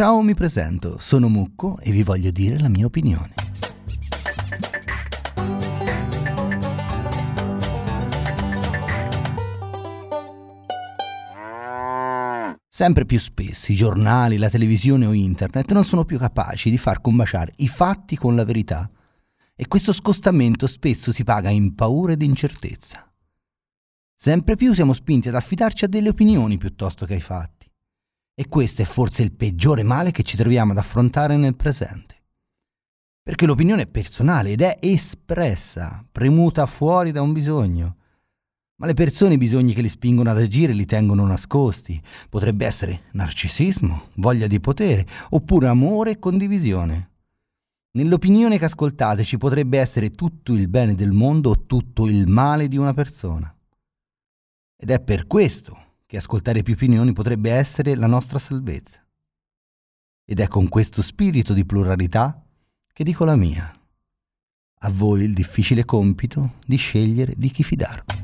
Ciao, mi presento, sono Mucco e vi voglio dire la mia opinione. Sempre più spesso i giornali, la televisione o internet non sono più capaci di far combaciare i fatti con la verità e questo scostamento spesso si paga in paura ed incertezza. Sempre più siamo spinti ad affidarci a delle opinioni piuttosto che ai fatti e questo è forse il peggiore male che ci troviamo ad affrontare nel presente. Perché l'opinione è personale ed è espressa, premuta fuori da un bisogno ma le persone i bisogni che li spingono ad agire li tengono nascosti. Potrebbe essere narcisismo, voglia di potere, oppure amore e condivisione. Nell'opinione che ascoltate ci potrebbe essere tutto il bene del mondo o tutto il male di una persona. Ed è per questo che ascoltare più opinioni potrebbe essere la nostra salvezza. Ed è con questo spirito di pluralità che dico la mia. A voi il difficile compito di scegliere di chi fidarvi.